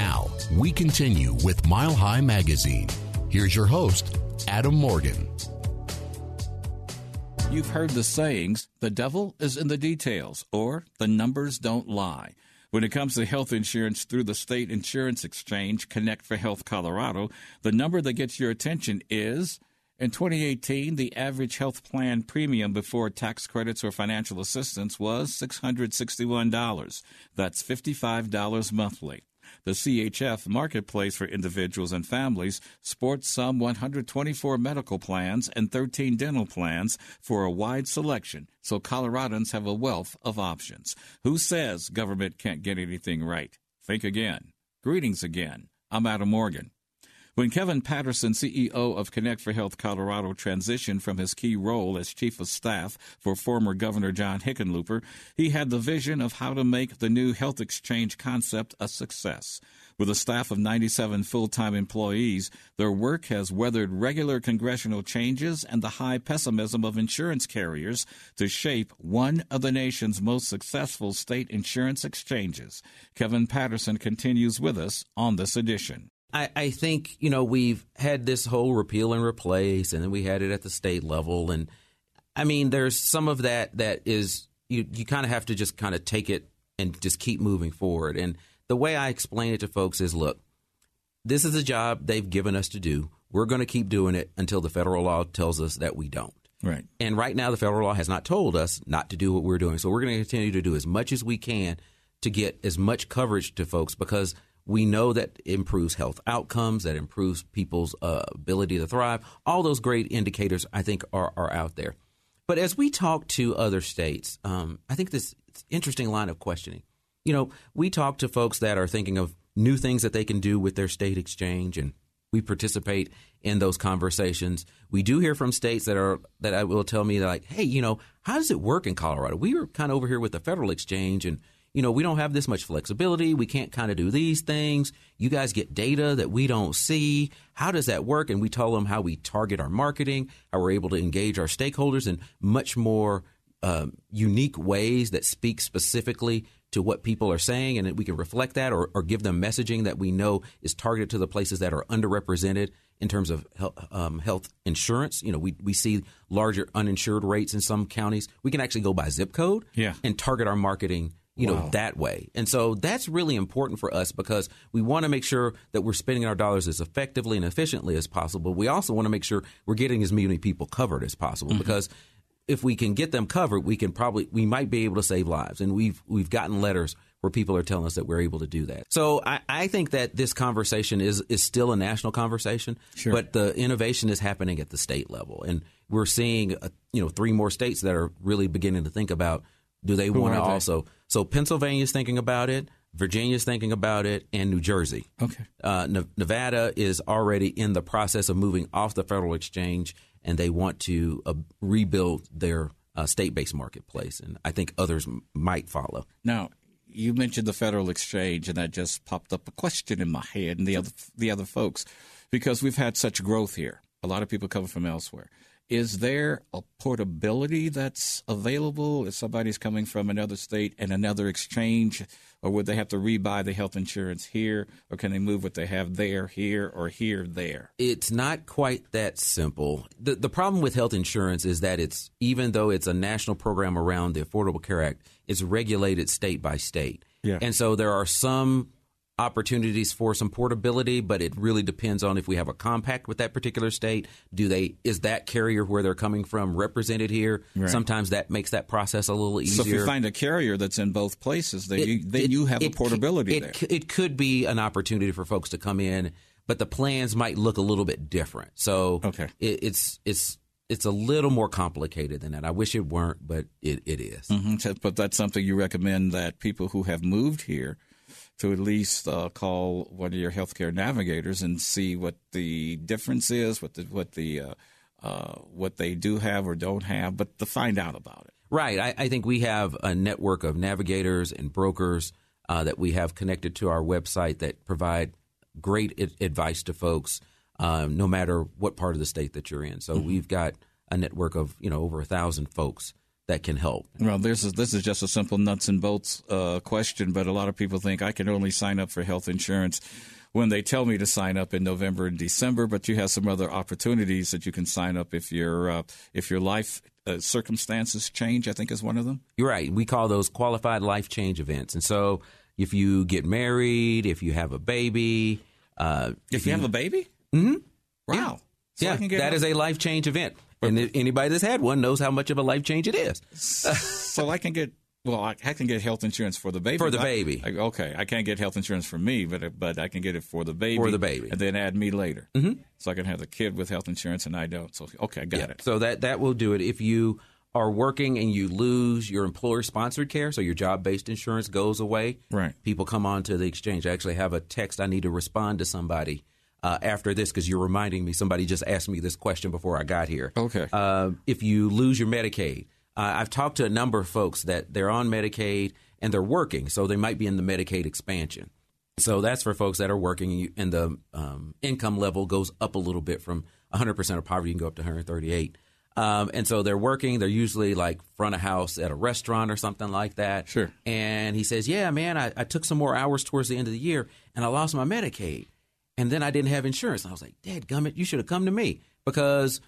Now, we continue with Mile High Magazine. Here's your host, Adam Morgan. You've heard the sayings, the devil is in the details, or the numbers don't lie. When it comes to health insurance through the state insurance exchange, Connect for Health Colorado, the number that gets your attention is in 2018, the average health plan premium before tax credits or financial assistance was $661. That's $55 monthly. The CHF marketplace for individuals and families sports some 124 medical plans and 13 dental plans for a wide selection, so Coloradans have a wealth of options. Who says government can't get anything right? Think again. Greetings again. I'm Adam Morgan. When Kevin Patterson, CEO of Connect for Health Colorado, transitioned from his key role as Chief of Staff for former Governor John Hickenlooper, he had the vision of how to make the new health exchange concept a success. With a staff of 97 full time employees, their work has weathered regular congressional changes and the high pessimism of insurance carriers to shape one of the nation's most successful state insurance exchanges. Kevin Patterson continues with us on this edition. I, I think you know we've had this whole repeal and replace, and then we had it at the state level, and I mean, there's some of that that is you you kind of have to just kind of take it and just keep moving forward. And the way I explain it to folks is, look, this is a job they've given us to do. We're going to keep doing it until the federal law tells us that we don't. Right. And right now, the federal law has not told us not to do what we're doing. So we're going to continue to do as much as we can to get as much coverage to folks because we know that improves health outcomes, that improves people's uh, ability to thrive. All those great indicators, I think, are, are out there. But as we talk to other states, um, I think this interesting line of questioning. You know, we talk to folks that are thinking of new things that they can do with their state exchange, and we participate in those conversations. We do hear from states that are that will tell me like, hey, you know, how does it work in Colorado? We were kind of over here with the federal exchange, and you know, we don't have this much flexibility. We can't kind of do these things. You guys get data that we don't see. How does that work? And we tell them how we target our marketing, how we're able to engage our stakeholders in much more um, unique ways that speak specifically to what people are saying, and we can reflect that or, or, give them messaging that we know is targeted to the places that are underrepresented in terms of health, um, health insurance. You know, we, we see larger uninsured rates in some counties. We can actually go by zip code yeah. and target our marketing you wow. know that way and so that's really important for us because we want to make sure that we're spending our dollars as effectively and efficiently as possible but we also want to make sure we're getting as many people covered as possible mm-hmm. because if we can get them covered we can probably we might be able to save lives and we've we've gotten letters where people are telling us that we're able to do that. So I, I think that this conversation is is still a national conversation, sure. but the innovation is happening at the state level, and we're seeing uh, you know three more states that are really beginning to think about do they want to also? So Pennsylvania's thinking about it. Virginia's thinking about it, and New Jersey. Okay. Uh, Nevada is already in the process of moving off the federal exchange, and they want to uh, rebuild their uh, state-based marketplace. And I think others m- might follow. Now, you mentioned the federal exchange, and that just popped up a question in my head, and the other the other folks, because we've had such growth here. A lot of people coming from elsewhere. Is there a portability that's available if somebody's coming from another state and another exchange, or would they have to rebuy the health insurance here, or can they move what they have there, here, or here, there? It's not quite that simple. The, the problem with health insurance is that it's, even though it's a national program around the Affordable Care Act, it's regulated state by state. Yeah. And so there are some opportunities for some portability, but it really depends on if we have a compact with that particular state. Do they is that carrier where they're coming from represented here? Right. Sometimes that makes that process a little easier. So if you find a carrier that's in both places, then, it, you, then it, you have it, a portability it, there. It could be an opportunity for folks to come in, but the plans might look a little bit different. So okay. it's it's it's a little more complicated than that. I wish it weren't, but it, it is. Mm-hmm. But that's something you recommend that people who have moved here to at least uh, call one of your healthcare navigators and see what the difference is, what the what the uh, uh, what they do have or don't have, but to find out about it. Right. I, I think we have a network of navigators and brokers uh, that we have connected to our website that provide great I- advice to folks, um, no matter what part of the state that you're in. So mm-hmm. we've got a network of you know over a thousand folks that can help. Well, this is this is just a simple nuts and bolts uh, question, but a lot of people think I can only sign up for health insurance when they tell me to sign up in November and December. But you have some other opportunities that you can sign up if your uh, if your life uh, circumstances change. I think is one of them. You're right. We call those qualified life change events, and so if you get married, if you have a baby, uh, if, you, have a baby, mm-hmm. wow, so yeah, that is a life change event. And anybody that's had one knows how much of a life change it is. so I can get well, I, I, can get health insurance for the baby. For the baby. I, okay, I can't get health insurance for me, but but I can get it for the baby. For the baby, and then add me later. Mm-hmm. So I can have the kid with health insurance, and I don't. So okay, I got yeah. it. So that that will do it. If you are working and you lose your employer sponsored care, so your job based insurance goes away. Right. People come on to the exchange. I actually have a text I need to respond to somebody uh, after this because you're reminding me. Somebody just asked me this question before I got here. Okay. Uh, if you lose your Medicaid, uh, I've talked to a number of folks that they're on Medicaid and they're working, so they might be in the Medicaid expansion. So that's for folks that are working, and the um, income level goes up a little bit from 100% of poverty. You can go up to 138. Um, and so they're working. They're usually like front of house at a restaurant or something like that. Sure. And he says, "Yeah, man, I, I took some more hours towards the end of the year, and I lost my Medicaid." And then I didn't have insurance. And I was like, Dad gummit, you should have come to me because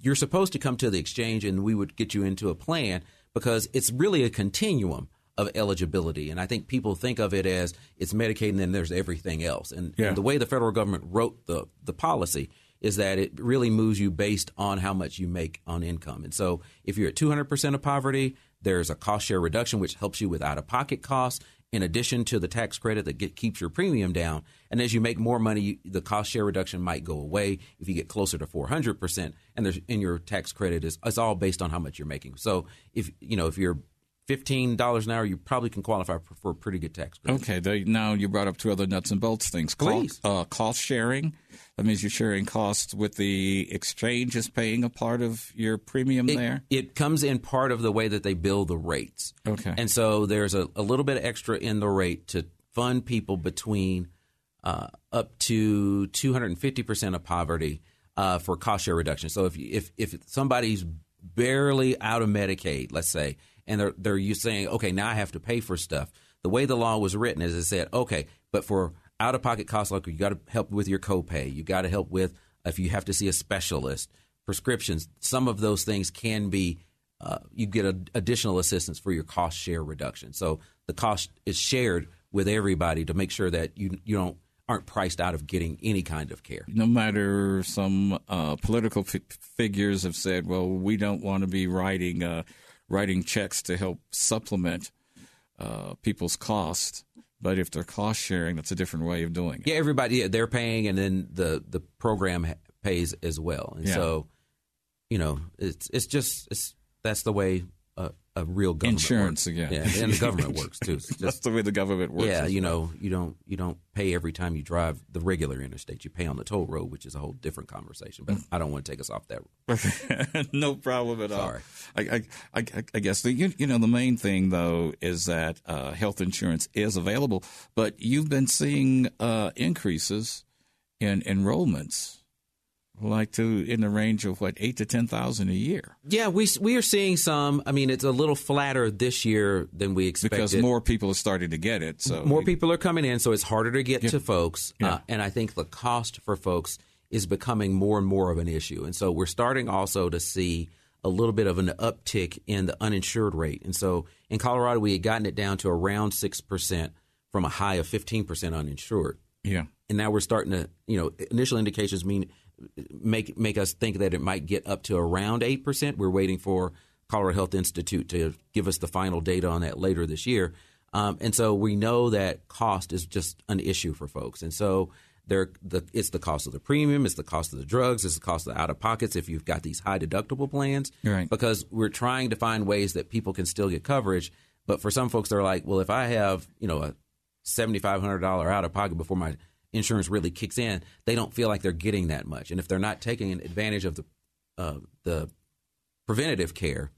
you're supposed to come to the exchange and we would get you into a plan because it's really a continuum of eligibility. And I think people think of it as it's Medicaid and then there's everything else. And, yeah. and the way the federal government wrote the, the policy is that it really moves you based on how much you make on income. And so if you're at 200% of poverty, there's a cost share reduction, which helps you with out of pocket costs in addition to the tax credit that get, keeps your premium down. And as you make more money, the cost share reduction might go away if you get closer to 400%. And there's, in your tax credit is it's all based on how much you're making. So if you know if you're fifteen dollars an hour, you probably can qualify for, for a pretty good tax credit. Okay, they, now you brought up two other nuts and bolts things. Please, cost, uh, cost sharing. That means you're sharing costs with the exchange is paying a part of your premium it, there. It comes in part of the way that they bill the rates. Okay, and so there's a, a little bit extra in the rate to fund people between uh, up to 250 percent of poverty uh, for cost share reduction. So if if if somebody's barely out of Medicaid, let's say, and they're they're you saying, okay, now I have to pay for stuff. The way the law was written is it said, okay, but for out of pocket costs, like you got to help with your copay, you got to help with if you have to see a specialist, prescriptions. Some of those things can be uh, you get a, additional assistance for your cost share reduction. So the cost is shared with everybody to make sure that you you don't aren't priced out of getting any kind of care. No matter some uh, political f- figures have said, well, we don't want to be writing uh, writing checks to help supplement uh, people's costs. But if they're cost sharing, that's a different way of doing it. Yeah, everybody, yeah, they're paying, and then the the program pays as well. And yeah. so, you know, it's it's just it's that's the way a, real government insurance works. again. Yeah, and the government works too. It's That's the way the government works. yeah, you well. know, you don't you don't pay every time you drive the regular interstate. You pay on the toll road, which is a whole different conversation. But I don't want to take us off that. no problem at all. Sorry. I, I, I, I guess the you, you know the main thing though is that uh, health insurance is available, but you've been seeing uh, increases in enrollments, like to in the range of what eight to ten thousand a year, Yeah, we we are seeing some. I mean, it's a little flatter this year than we expected. because more people are starting to get it. So more people are coming in, so it's harder to get to folks. Yeah. Uh, and I think the cost for folks is becoming more and more of an issue. And so we're starting also to see a little bit of an uptick in the uninsured rate. And so in Colorado, we had gotten it down to around 6% from a high of 15% uninsured. Yeah. And now we're starting to, you know, initial indications mean make make us think that it might get up to around 8%. We're waiting for Colorado Health Institute to give us the final data on that later this year. Um, and so we know that cost is just an issue for folks. And so there, the, it's the cost of the premium, it's the cost of the drugs, it's the cost of the out of pockets if you've got these high deductible plans. Right. Because we're trying to find ways that people can still get coverage. But for some folks, they're like, well, if I have, you know, a $7,500 out of pocket before my insurance really kicks in, they don't feel like they're getting that much. And if they're not taking advantage of the uh, the preventative care,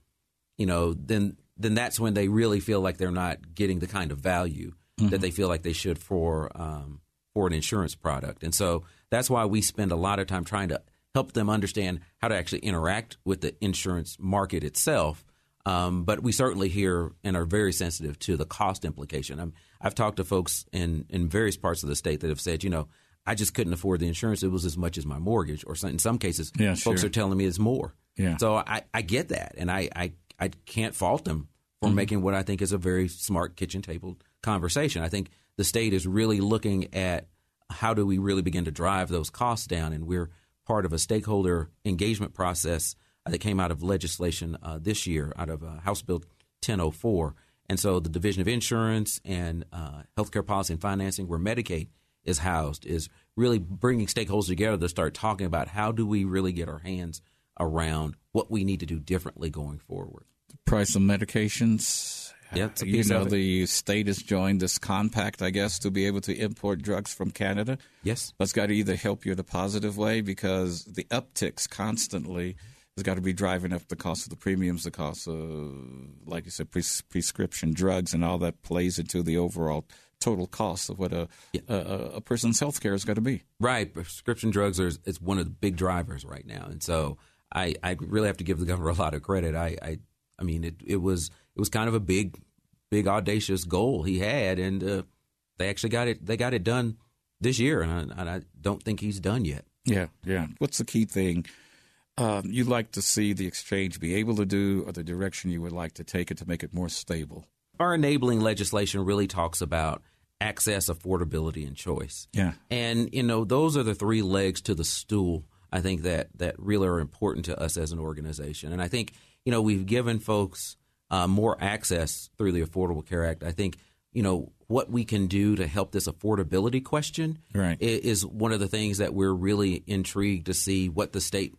you know, then then that's when they really feel like they're not getting the kind of value that they feel like they should for um, for an insurance product. And so that's why we spend a lot of time trying to help them understand how to actually interact with the insurance market itself. Um, but we certainly hear and are very sensitive to the cost implication. i have talked to folks in, in various parts of the state that have said, you know, I just couldn't afford the insurance. It was as much as my mortgage, or in some cases, yeah, folks sure. are telling me it's more. Yeah. So I, I get that, and I, I, I can't fault them for mm-hmm. making what I think is a very smart kitchen table conversation. I think the state is really looking at how do we really begin to drive those costs down, and we're part of a stakeholder engagement process that came out of legislation uh, this year, out of uh, House Bill 1004. And so the Division of Insurance and uh, Healthcare Policy and Financing, where Medicaid is housed, is really bringing stakeholders together to start talking about how do we really get our hands around what we need to do differently going forward. The price of medications. Yeah, you know the state has joined this compact, I guess, to be able to import drugs from Canada. Yes, but it's got to either help you in a positive way because the upticks constantly has got to be driving up the cost of the premiums, the cost of, like you said, pres- prescription drugs, and all that plays into the overall total cost of what a yeah. a, a, person's health care is going to be. Right, prescription drugs are it's one of the big drivers right now, and so I, I really have to give the governor a lot of credit. I I, I mean it, it was it was kind of a big big audacious goal he had, and uh, they actually got it they got it done this year, and I, and I don't think he's done yet. Yeah, yeah. What's the key thing? Um, you'd like to see the exchange be able to do or the direction you would like to take it to make it more stable? Our enabling legislation really talks about access, affordability, and choice. Yeah. And, you know, those are the three legs to the stool, I think, that, that really are important to us as an organization. And I think, you know, we've given folks uh, more access through the Affordable Care Act. I think, you know, what we can do to help this affordability question right. is one of the things that we're really intrigued to see what the state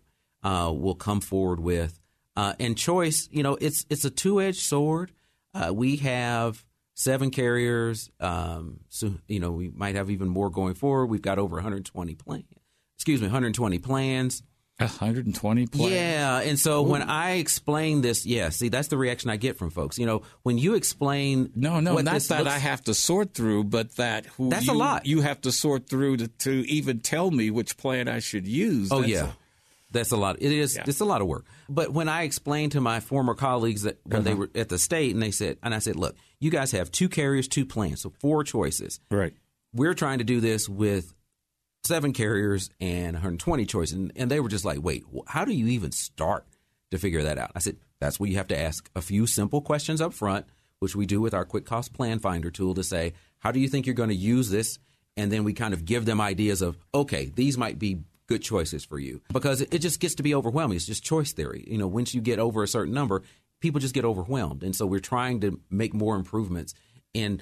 uh, will come forward with. Uh, and choice, you know, it's it's a two edged sword. Uh, we have seven carriers. Um, so you know, we might have even more going forward. We've got over 120 plans. Excuse me, 120 plans. 120 plans. Yeah, and so Ooh. when I explain this, yeah, see, that's the reaction I get from folks. You know, when you explain, no, no, not that looks, I have to sort through, but that who that's you, a lot. You have to sort through to, to even tell me which plan I should use. Oh that's yeah. A, that's a lot. It is. Yeah. It's a lot of work. But when I explained to my former colleagues that when uh-huh. they were at the state, and they said, and I said, look, you guys have two carriers, two plans, so four choices. Right. We're trying to do this with seven carriers and 120 choices, and, and they were just like, wait, how do you even start to figure that out? I said, that's where you have to ask a few simple questions up front, which we do with our Quick Cost Plan Finder tool to say, how do you think you're going to use this? And then we kind of give them ideas of, okay, these might be good choices for you because it just gets to be overwhelming. It's just choice theory. You know, once you get over a certain number, people just get overwhelmed. And so we're trying to make more improvements in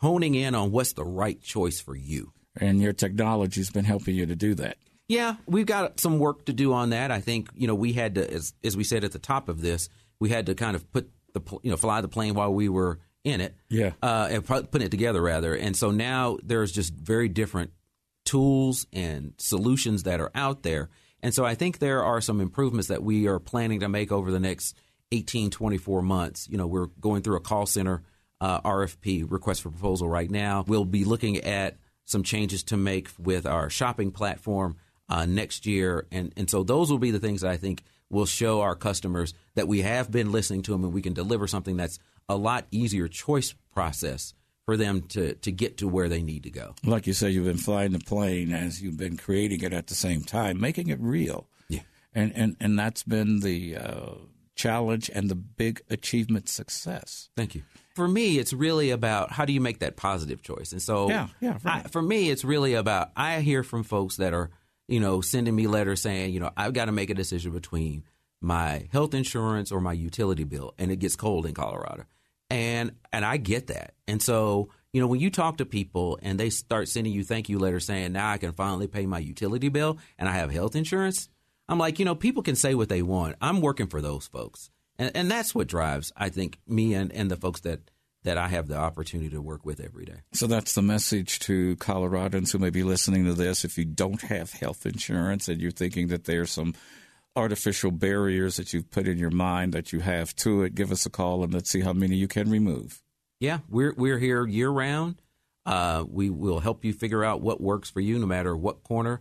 honing in on what's the right choice for you. And your technology's been helping you to do that. Yeah, we've got some work to do on that. I think, you know, we had to, as, as we said at the top of this, we had to kind of put the, you know, fly the plane while we were in it. Yeah. Uh, and putting it together rather. And so now there's just very different tools and solutions that are out there. And so I think there are some improvements that we are planning to make over the next 18, 24 months. You know, we're going through a call center uh, RFP, request for proposal right now. We'll be looking at some changes to make with our shopping platform uh, next year. And, and so those will be the things that I think will show our customers that we have been listening to them and we can deliver something that's a lot easier choice process for them to, to get to where they need to go. Like you say, you've been flying the plane as you've been creating it at the same time, making it real. Yeah. And, and, and that's been the uh, challenge and the big achievement success. Thank you. For me, it's really about how do you make that positive choice. And so, yeah, yeah, right. I, for me, it's really about I hear from folks that are, you know, sending me letters saying, you know, I've got to make a decision between my health insurance or my utility bill, and it gets cold in Colorado and and I get that. And so, you know, when you talk to people and they start sending you thank you letters saying, "Now I can finally pay my utility bill and I have health insurance." I'm like, you know, people can say what they want. I'm working for those folks. And and that's what drives I think me and and the folks that that I have the opportunity to work with every day. So that's the message to Coloradans who may be listening to this. If you don't have health insurance and you're thinking that there's some artificial barriers that you've put in your mind that you have to it, give us a call and let's see how many you can remove. Yeah, we're we're here year round. Uh, we will help you figure out what works for you, no matter what corner,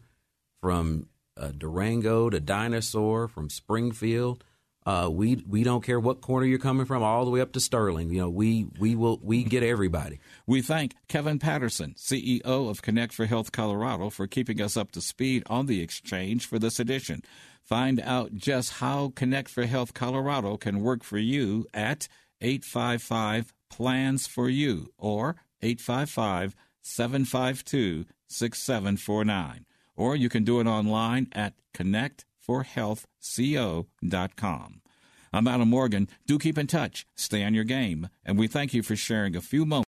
from uh, Durango to Dinosaur, from Springfield Uh, we we don't care what corner you're coming from, all the way up to Sterling. You know, we we will we get everybody. We thank Kevin Patterson, CEO of Connect for Health Colorado, for keeping us up to speed on the exchange for this edition. Find out just how Connect for Health Colorado can work for you at 855 Plans for You or 855 752 6749. Or you can do it online at connectforhealthco.com. I'm Adam Morgan. Do keep in touch, stay on your game, and we thank you for sharing a few moments.